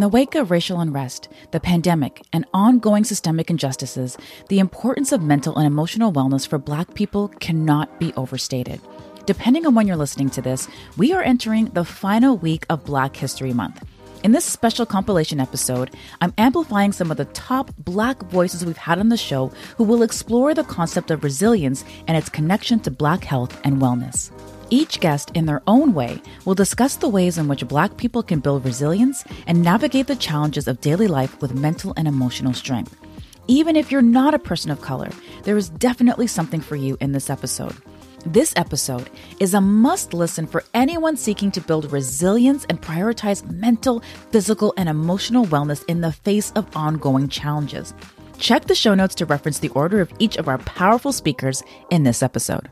In the wake of racial unrest, the pandemic, and ongoing systemic injustices, the importance of mental and emotional wellness for Black people cannot be overstated. Depending on when you're listening to this, we are entering the final week of Black History Month. In this special compilation episode, I'm amplifying some of the top Black voices we've had on the show who will explore the concept of resilience and its connection to Black health and wellness. Each guest, in their own way, will discuss the ways in which Black people can build resilience and navigate the challenges of daily life with mental and emotional strength. Even if you're not a person of color, there is definitely something for you in this episode. This episode is a must listen for anyone seeking to build resilience and prioritize mental, physical, and emotional wellness in the face of ongoing challenges. Check the show notes to reference the order of each of our powerful speakers in this episode.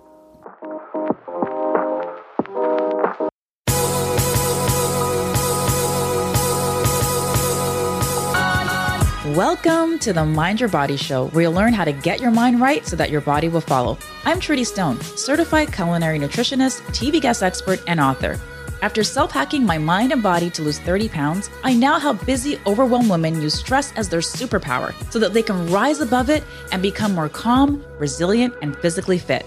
Welcome to the Mind Your Body Show, where you'll learn how to get your mind right so that your body will follow. I'm Trudy Stone, certified culinary nutritionist, TV guest expert, and author. After self hacking my mind and body to lose 30 pounds, I now help busy, overwhelmed women use stress as their superpower so that they can rise above it and become more calm, resilient, and physically fit.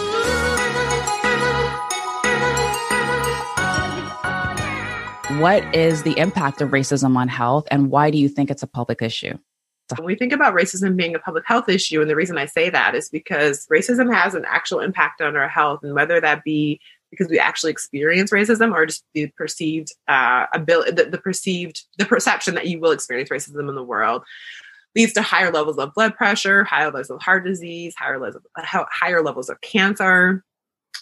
What is the impact of racism on health, and why do you think it's a public issue? When we think about racism being a public health issue, and the reason I say that is because racism has an actual impact on our health, and whether that be because we actually experience racism or just the perceived uh, ability, the, the perceived, the perception that you will experience racism in the world leads to higher levels of blood pressure, higher levels of heart disease, higher levels of, higher levels of cancer,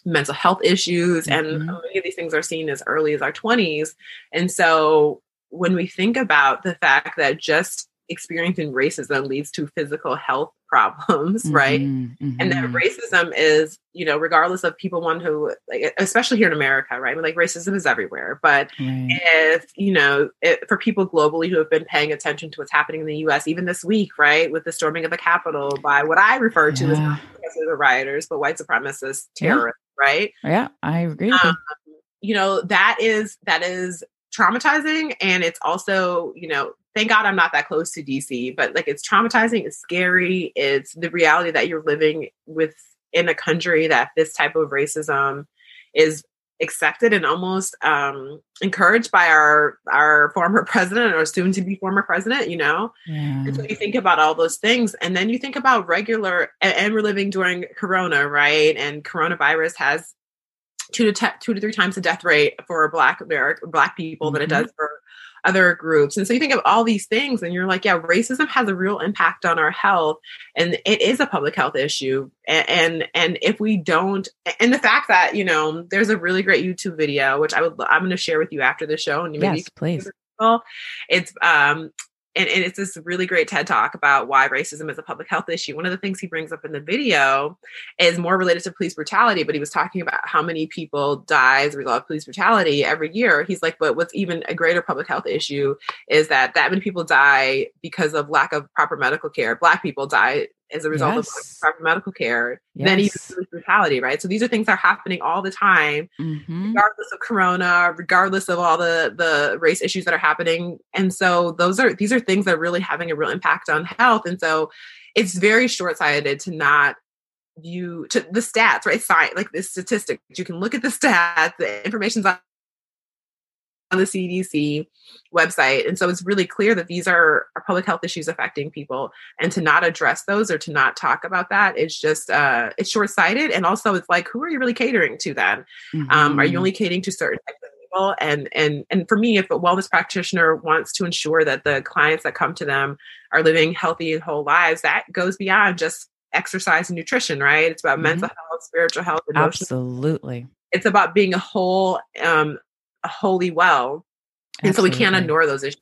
mental health issues mm-hmm. and many of these things are seen as early as our 20s and so when we think about the fact that just experiencing racism leads to physical health problems mm-hmm, right mm-hmm. and that racism is you know regardless of people want to like especially here in america right I mean, like racism is everywhere but right. if you know it, for people globally who have been paying attention to what's happening in the us even this week right with the storming of the capitol by what i refer to yeah. as the rioters but white supremacist terrorists. Right? Yeah i agree um, you know that is that is traumatizing and it's also you know thank god i'm not that close to dc but like it's traumatizing it's scary it's the reality that you're living with in a country that this type of racism is accepted and almost um, encouraged by our our former president or soon to be former president you know yeah. and so you think about all those things and then you think about regular and, and we're living during corona right and coronavirus has two to te- two to three times the death rate for black black people mm-hmm. than it mm-hmm. does for other groups. And so you think of all these things and you're like, yeah, racism has a real impact on our health and it is a public health issue. And, and, and if we don't, and the fact that, you know, there's a really great YouTube video, which I would, I'm going to share with you after the show and you maybe yes, please. It's um and, and it's this really great TED talk about why racism is a public health issue. One of the things he brings up in the video is more related to police brutality, but he was talking about how many people die as a result of police brutality every year. He's like, but what's even a greater public health issue is that that many people die because of lack of proper medical care. Black people die as a result yes. of proper medical care yes. than even police brutality, right? So these are things that are happening all the time, mm-hmm. regardless of corona, regardless of all the the race issues that are happening. And so those are these are things that are really having a real impact on health. And so it's very short-sighted to not view to the stats, right? Science, like the statistics. You can look at the stats, the information's on on the CDC website. And so it's really clear that these are, are public health issues affecting people. And to not address those or to not talk about that is just, uh, it's short sighted. And also, it's like, who are you really catering to then? Mm-hmm. Um, are you mm-hmm. only catering to certain types of people? And, and, and for me, if a wellness practitioner wants to ensure that the clients that come to them are living healthy and whole lives, that goes beyond just exercise and nutrition, right? It's about mm-hmm. mental health, spiritual health, Absolutely. It's about being a whole, um, wholly well. And so we can't ignore those issues,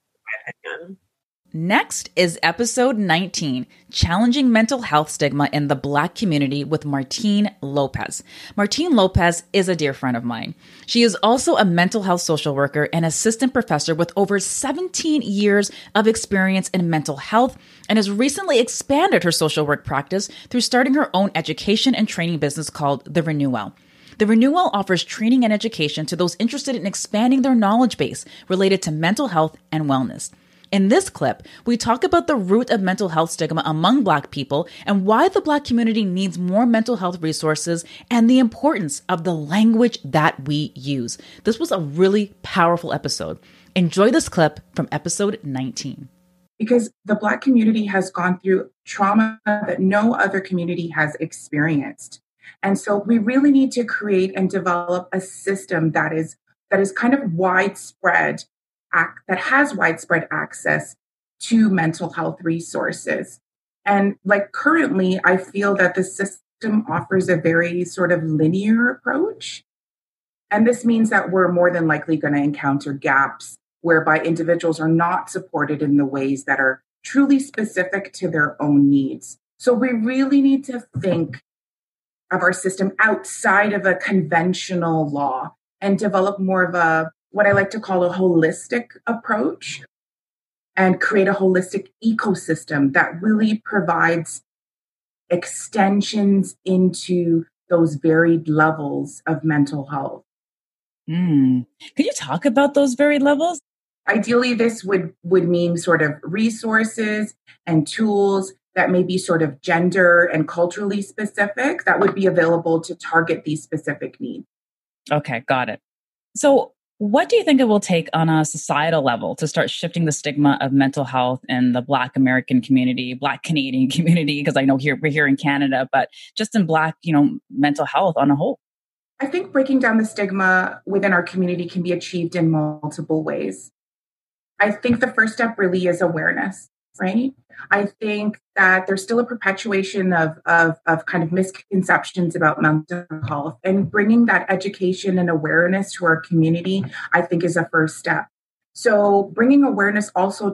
Next is episode 19 Challenging Mental Health Stigma in the Black Community with Martine Lopez. Martine Lopez is a dear friend of mine. She is also a mental health social worker and assistant professor with over 17 years of experience in mental health and has recently expanded her social work practice through starting her own education and training business called The Renewal. The Renewal offers training and education to those interested in expanding their knowledge base related to mental health and wellness. In this clip, we talk about the root of mental health stigma among Black people and why the Black community needs more mental health resources and the importance of the language that we use. This was a really powerful episode. Enjoy this clip from episode 19. Because the Black community has gone through trauma that no other community has experienced. And so we really need to create and develop a system that is that is kind of widespread that has widespread access to mental health resources. And like currently, I feel that the system offers a very sort of linear approach. And this means that we're more than likely going to encounter gaps whereby individuals are not supported in the ways that are truly specific to their own needs. So we really need to think of our system outside of a conventional law and develop more of a what I like to call a holistic approach and create a holistic ecosystem that really provides extensions into those varied levels of mental health. Mm. Could you talk about those varied levels? Ideally, this would, would mean sort of resources and tools that may be sort of gender and culturally specific that would be available to target these specific needs. Okay, got it. So, what do you think it will take on a societal level to start shifting the stigma of mental health in the Black American community, Black Canadian community? Because I know here we're here in Canada, but just in Black, you know, mental health on a whole. I think breaking down the stigma within our community can be achieved in multiple ways. I think the first step really is awareness right? I think that there's still a perpetuation of, of, of kind of misconceptions about mental health and bringing that education and awareness to our community, I think is a first step. So bringing awareness also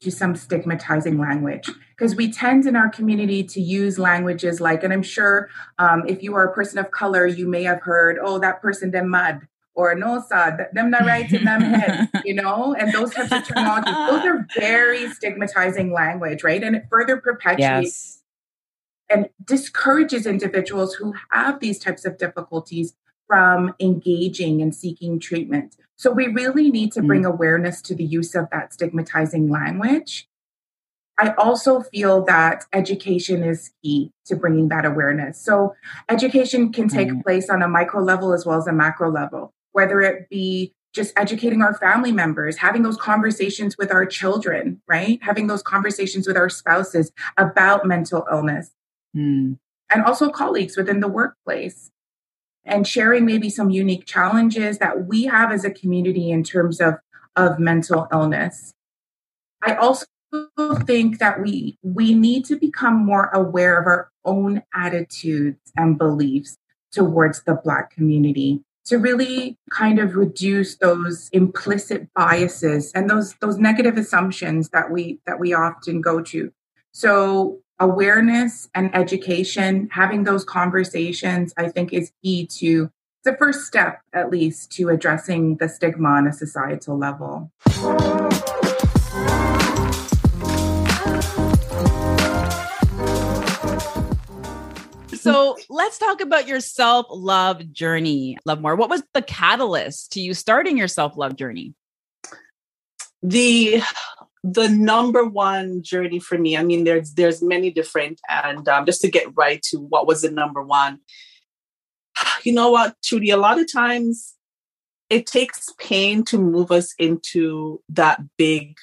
to some stigmatizing language because we tend in our community to use languages like and i'm sure um, if you are a person of color you may have heard oh that person them mud or no sad, them not right in them head, you know, and those types of terminology. those are very stigmatizing language, right? And it further perpetuates yes. and discourages individuals who have these types of difficulties from engaging and seeking treatment. So we really need to bring mm. awareness to the use of that stigmatizing language. I also feel that education is key to bringing that awareness. So, education can take mm. place on a micro level as well as a macro level whether it be just educating our family members, having those conversations with our children, right? Having those conversations with our spouses about mental illness. Mm. And also colleagues within the workplace. And sharing maybe some unique challenges that we have as a community in terms of, of mental illness. I also think that we we need to become more aware of our own attitudes and beliefs towards the black community to really kind of reduce those implicit biases and those those negative assumptions that we that we often go to. So awareness and education having those conversations i think is key to the first step at least to addressing the stigma on a societal level so let's talk about your self love journey, Lovemore. What was the catalyst to you starting your self love journey? The the number one journey for me. I mean, there's there's many different, and um, just to get right to what was the number one. You know what, Trudy? A lot of times, it takes pain to move us into that big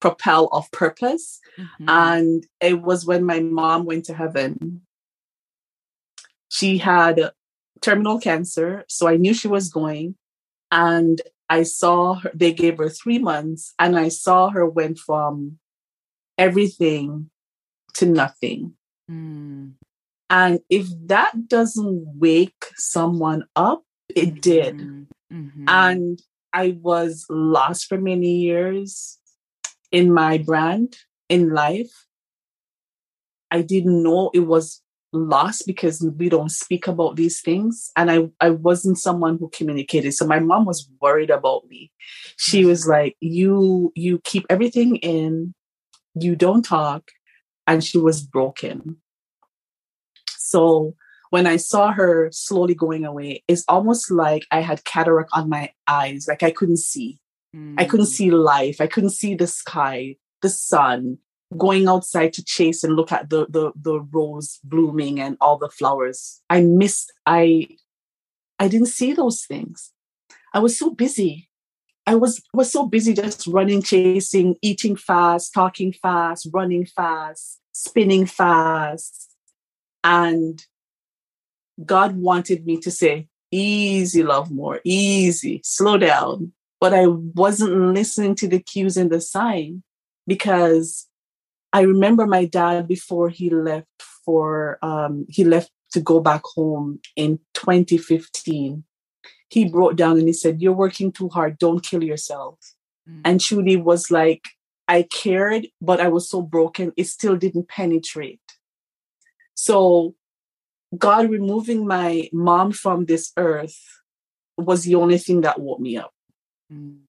propel of purpose. Mm-hmm. And it was when my mom went to heaven she had terminal cancer, so I knew she was going. And I saw her, they gave her three months, and I saw her went from everything to nothing. Mm. And if that doesn't wake someone up, it did. Mm-hmm. Mm-hmm. And I was lost for many years. in my brand in life. I didn't know it was lost because we don't speak about these things. And I, I wasn't someone who communicated. So my mom was worried about me. She was like, You you keep everything in, you don't talk. And she was broken. So when I saw her slowly going away, it's almost like I had cataract on my eyes, like I couldn't see. Mm. I couldn't mm. see life. I couldn't see the sky, the sun, going outside to chase and look at the the the rose blooming and all the flowers. I missed I I didn't see those things. I was so busy. I was was so busy just running, chasing, eating fast, talking fast, running fast, spinning fast. And God wanted me to say, easy, love more, easy, slow down. But I wasn't listening to the cues and the sign because I remember my dad before he left for um, he left to go back home in 2015. He brought down and he said, "You're working too hard. Don't kill yourself." Mm. And Trudy was like, "I cared, but I was so broken. It still didn't penetrate." So, God removing my mom from this earth was the only thing that woke me up. Mm.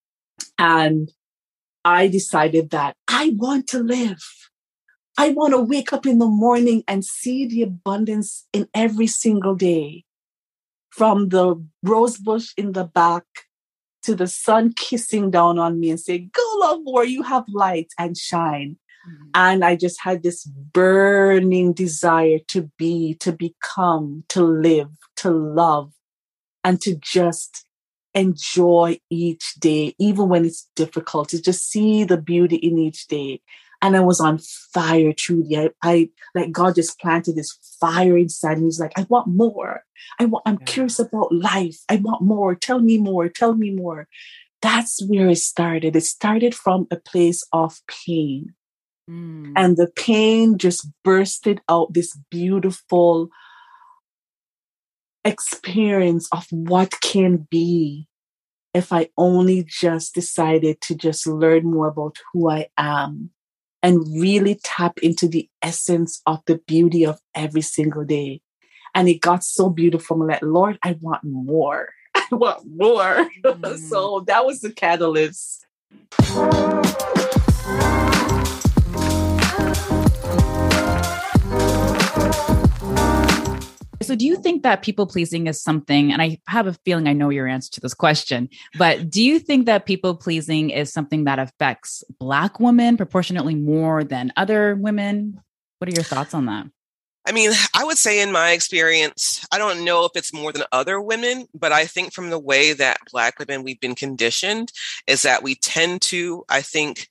And I decided that I want to live. I want to wake up in the morning and see the abundance in every single day. From the rose bush in the back to the sun kissing down on me and say, Go, love more, you have light and shine. Mm-hmm. And I just had this burning desire to be, to become, to live, to love, and to just enjoy each day, even when it's difficult, to just see the beauty in each day and I was on fire, truly. I, I like God just planted this fire inside me. He's like, I want more. I want, I'm yeah. curious about life. I want more. Tell me more. Tell me more. That's where it started. It started from a place of pain. Mm. And the pain just bursted out this beautiful experience of what can be if I only just decided to just learn more about who I am and really tap into the essence of the beauty of every single day. And it got so beautiful. I'm like, Lord, I want more. I want more. Mm. so that was the catalyst. So, do you think that people pleasing is something, and I have a feeling I know your answer to this question, but do you think that people pleasing is something that affects Black women proportionately more than other women? What are your thoughts on that? I mean, I would say in my experience, I don't know if it's more than other women, but I think from the way that Black women we've been conditioned is that we tend to, I think,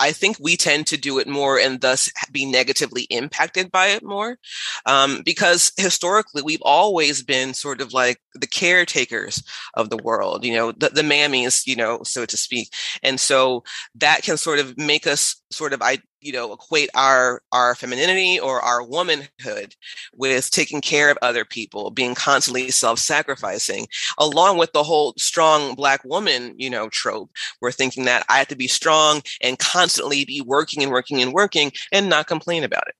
I think we tend to do it more and thus be negatively impacted by it more. Um, because historically, we've always been sort of like the caretakers of the world, you know, the, the mammies, you know, so to speak. And so that can sort of make us sort of I you know equate our our femininity or our womanhood with taking care of other people being constantly self-sacrificing along with the whole strong black woman you know trope we're thinking that i have to be strong and constantly be working and working and working and not complain about it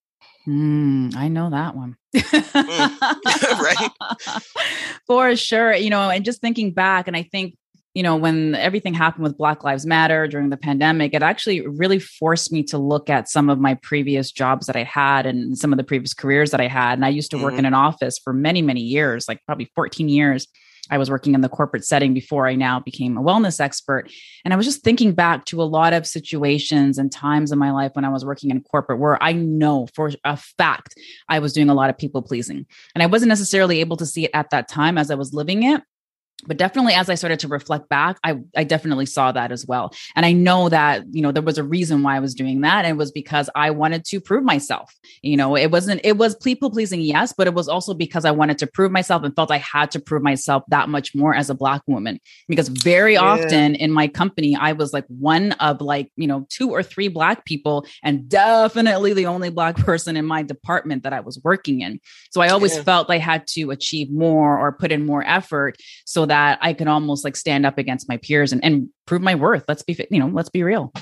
Mm, I know that one. mm. right. For sure. You know, and just thinking back, and I think you know, when everything happened with Black Lives Matter during the pandemic, it actually really forced me to look at some of my previous jobs that I had and some of the previous careers that I had. And I used to work mm-hmm. in an office for many, many years, like probably 14 years. I was working in the corporate setting before I now became a wellness expert. And I was just thinking back to a lot of situations and times in my life when I was working in corporate where I know for a fact I was doing a lot of people pleasing. And I wasn't necessarily able to see it at that time as I was living it but definitely as i started to reflect back i i definitely saw that as well and i know that you know there was a reason why i was doing that and it was because i wanted to prove myself you know it wasn't it was people pleasing yes but it was also because i wanted to prove myself and felt i had to prove myself that much more as a black woman because very yeah. often in my company i was like one of like you know two or three black people and definitely the only black person in my department that i was working in so i always yeah. felt i had to achieve more or put in more effort so that I can almost like stand up against my peers and, and prove my worth. Let's be, you know, let's be real.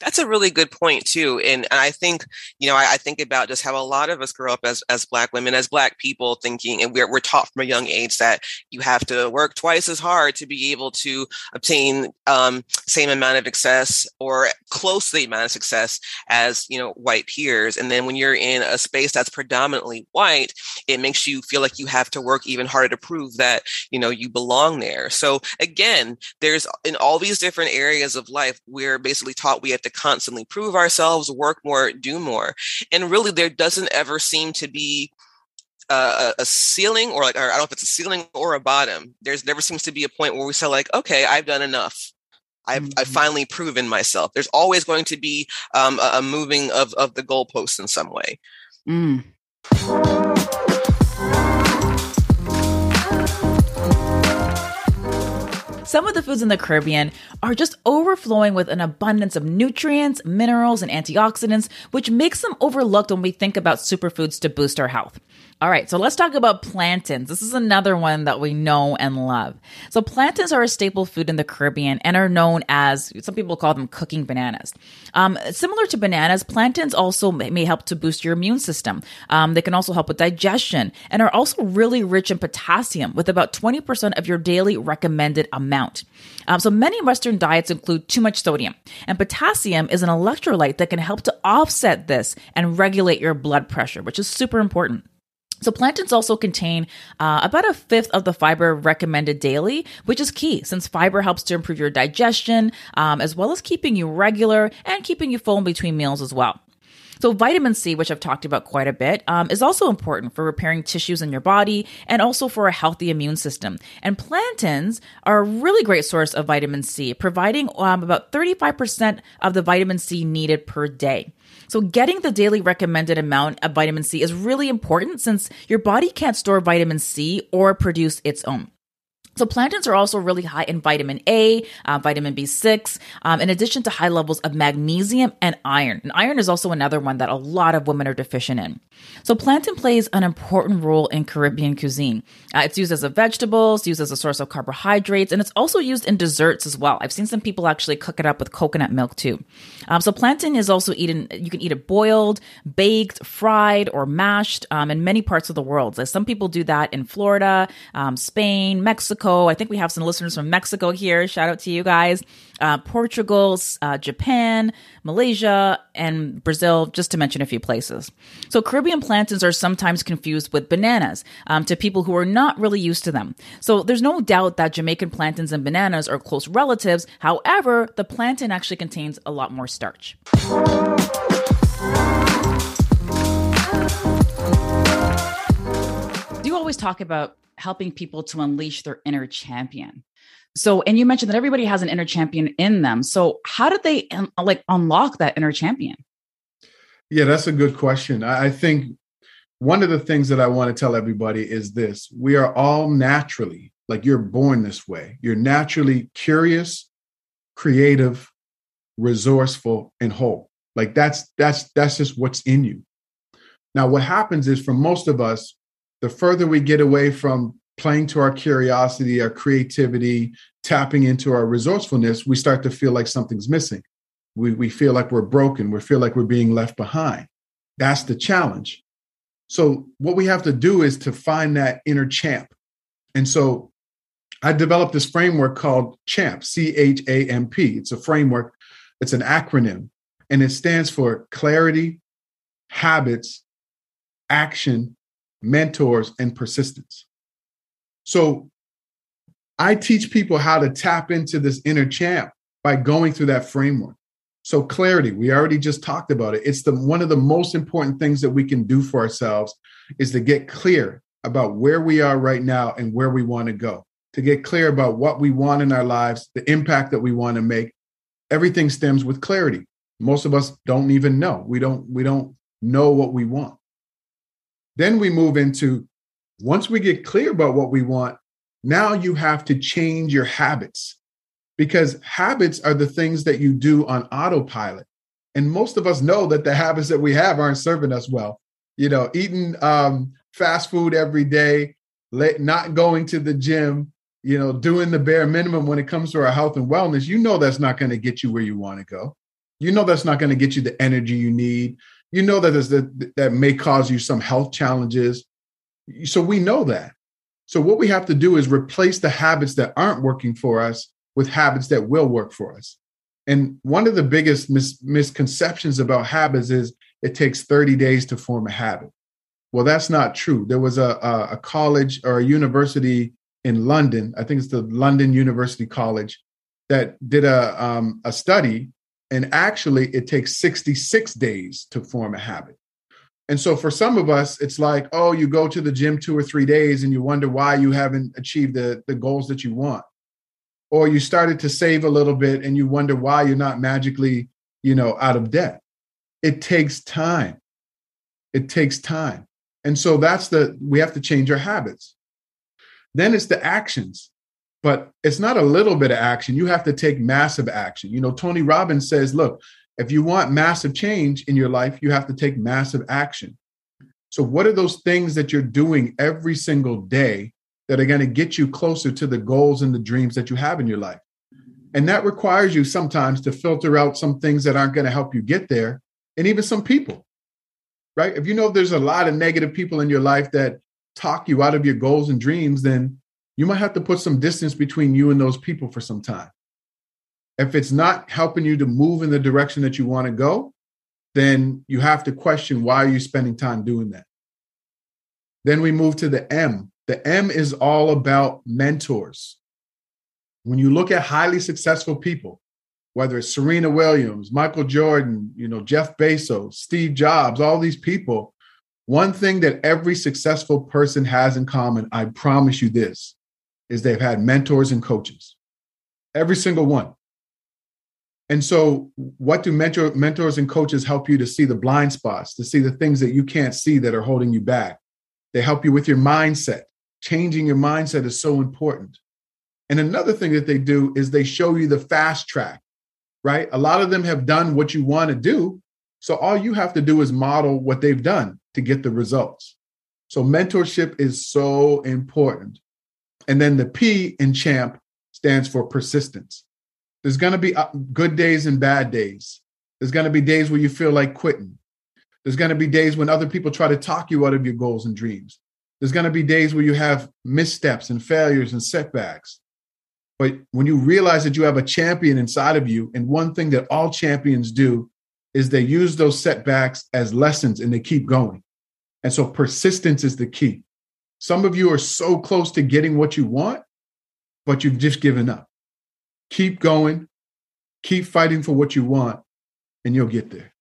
That's a really good point too, and, I think you know I, I, think about just how a lot of us grow up as as Black women, as Black people, thinking, and we're we're taught from a young age that you have to work twice as hard to be able to obtain um, same amount of success or close to the amount of success as you know white peers. And then when you're in a space that's predominantly white, it makes you feel like you have to work even harder to prove that you know you belong there. So again, there's in all these different areas of life, we're basically taught we have to to constantly prove ourselves, work more, do more. And really, there doesn't ever seem to be a, a ceiling or like, or I don't know if it's a ceiling or a bottom. There's never seems to be a point where we say like, okay, I've done enough. I've, mm-hmm. I've finally proven myself. There's always going to be um, a, a, moving of, of the goalposts in some way. Mm. Some of the foods in the Caribbean are just overflowing with an abundance of nutrients, minerals, and antioxidants, which makes them overlooked when we think about superfoods to boost our health. All right, so let's talk about plantains. This is another one that we know and love. So, plantains are a staple food in the Caribbean and are known as, some people call them cooking bananas. Um, similar to bananas, plantains also may help to boost your immune system. Um, they can also help with digestion and are also really rich in potassium, with about 20% of your daily recommended amount. Um, so, many Western diets include too much sodium, and potassium is an electrolyte that can help to offset this and regulate your blood pressure, which is super important. So plantains also contain uh, about a fifth of the fiber recommended daily, which is key since fiber helps to improve your digestion, um, as well as keeping you regular and keeping you full in between meals as well. So vitamin C, which I've talked about quite a bit, um, is also important for repairing tissues in your body and also for a healthy immune system. And plantains are a really great source of vitamin C, providing um, about 35% of the vitamin C needed per day. So getting the daily recommended amount of vitamin C is really important since your body can't store vitamin C or produce its own. So plantains are also really high in vitamin A, uh, vitamin B6, um, in addition to high levels of magnesium and iron. And iron is also another one that a lot of women are deficient in. So plantain plays an important role in Caribbean cuisine. Uh, it's used as a vegetable, it's used as a source of carbohydrates, and it's also used in desserts as well. I've seen some people actually cook it up with coconut milk too. Um, so plantain is also eaten, you can eat it boiled, baked, fried, or mashed um, in many parts of the world. So some people do that in Florida, um, Spain, Mexico, Mexico. I think we have some listeners from Mexico here. Shout out to you guys. Uh, Portugal, uh, Japan, Malaysia, and Brazil, just to mention a few places. So Caribbean plantains are sometimes confused with bananas um, to people who are not really used to them. So there's no doubt that Jamaican plantains and bananas are close relatives. However, the plantain actually contains a lot more starch. Do you always talk about helping people to unleash their inner champion. So, and you mentioned that everybody has an inner champion in them. So, how did they like unlock that inner champion? Yeah, that's a good question. I think one of the things that I want to tell everybody is this we are all naturally, like you're born this way, you're naturally curious, creative, resourceful, and whole. Like that's that's that's just what's in you. Now, what happens is for most of us, the further we get away from playing to our curiosity, our creativity, tapping into our resourcefulness, we start to feel like something's missing. We, we feel like we're broken. We feel like we're being left behind. That's the challenge. So, what we have to do is to find that inner champ. And so, I developed this framework called CHAMP, C H A M P. It's a framework, it's an acronym, and it stands for clarity, habits, action, mentors, and persistence. So I teach people how to tap into this inner champ by going through that framework. So clarity, we already just talked about it. It's the one of the most important things that we can do for ourselves is to get clear about where we are right now and where we want to go. To get clear about what we want in our lives, the impact that we want to make. Everything stems with clarity. Most of us don't even know. We don't we don't know what we want. Then we move into once we get clear about what we want, now you have to change your habits because habits are the things that you do on autopilot. And most of us know that the habits that we have aren't serving us well. You know, eating um, fast food every day, not going to the gym, you know, doing the bare minimum when it comes to our health and wellness, you know that's not going to get you where you want to go. You know that's not going to get you the energy you need. You know that that that may cause you some health challenges. So we know that. So what we have to do is replace the habits that aren't working for us with habits that will work for us. And one of the biggest mis- misconceptions about habits is it takes 30 days to form a habit. Well, that's not true. There was a, a, a college or a university in London, I think it's the London University College, that did a, um, a study, and actually it takes 66 days to form a habit. And so for some of us, it's like, oh, you go to the gym two or three days and you wonder why you haven't achieved the, the goals that you want. Or you started to save a little bit and you wonder why you're not magically, you know, out of debt. It takes time. It takes time. And so that's the, we have to change our habits. Then it's the actions, but it's not a little bit of action. You have to take massive action. You know, Tony Robbins says, look, if you want massive change in your life, you have to take massive action. So, what are those things that you're doing every single day that are going to get you closer to the goals and the dreams that you have in your life? And that requires you sometimes to filter out some things that aren't going to help you get there and even some people right? If you know there's a lot of negative people in your life that talk you out of your goals and dreams, then you might have to put some distance between you and those people for some time. If it's not helping you to move in the direction that you want to go, then you have to question why are you spending time doing that? Then we move to the M. The M is all about mentors. When you look at highly successful people, whether it's Serena Williams, Michael Jordan, you know, Jeff Bezos, Steve Jobs, all these people, one thing that every successful person has in common, I promise you this, is they've had mentors and coaches. Every single one. And so, what do mentor, mentors and coaches help you to see the blind spots, to see the things that you can't see that are holding you back? They help you with your mindset. Changing your mindset is so important. And another thing that they do is they show you the fast track right? A lot of them have done what you want to do. So all you have to do is model what they've done to get the results. So mentorship is so important. And then the P in CHAMP stands for persistence. There's going to be uh, good days and bad days. There's going to be days where you feel like quitting. There's going to be days when other people try to talk you out of your goals and dreams. There's going to be days where you have missteps and failures and setbacks. But when you realize that you have a champion inside of you, and one thing that all champions do is they use those setbacks as lessons and they keep going. And so persistence is the key. Some of you are so close to getting what you want, but you've just given up. Keep going, keep fighting for what you want, and you'll get there.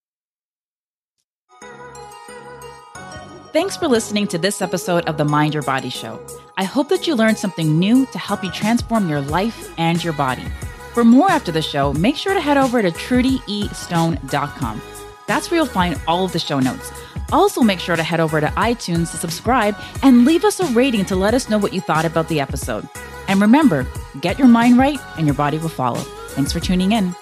Thanks for listening to this episode of the Mind Your Body Show. I hope that you learned something new to help you transform your life and your body. For more after the show, make sure to head over to trudyestone.com. That's where you'll find all of the show notes. Also, make sure to head over to iTunes to subscribe and leave us a rating to let us know what you thought about the episode. And remember, get your mind right and your body will follow. Thanks for tuning in.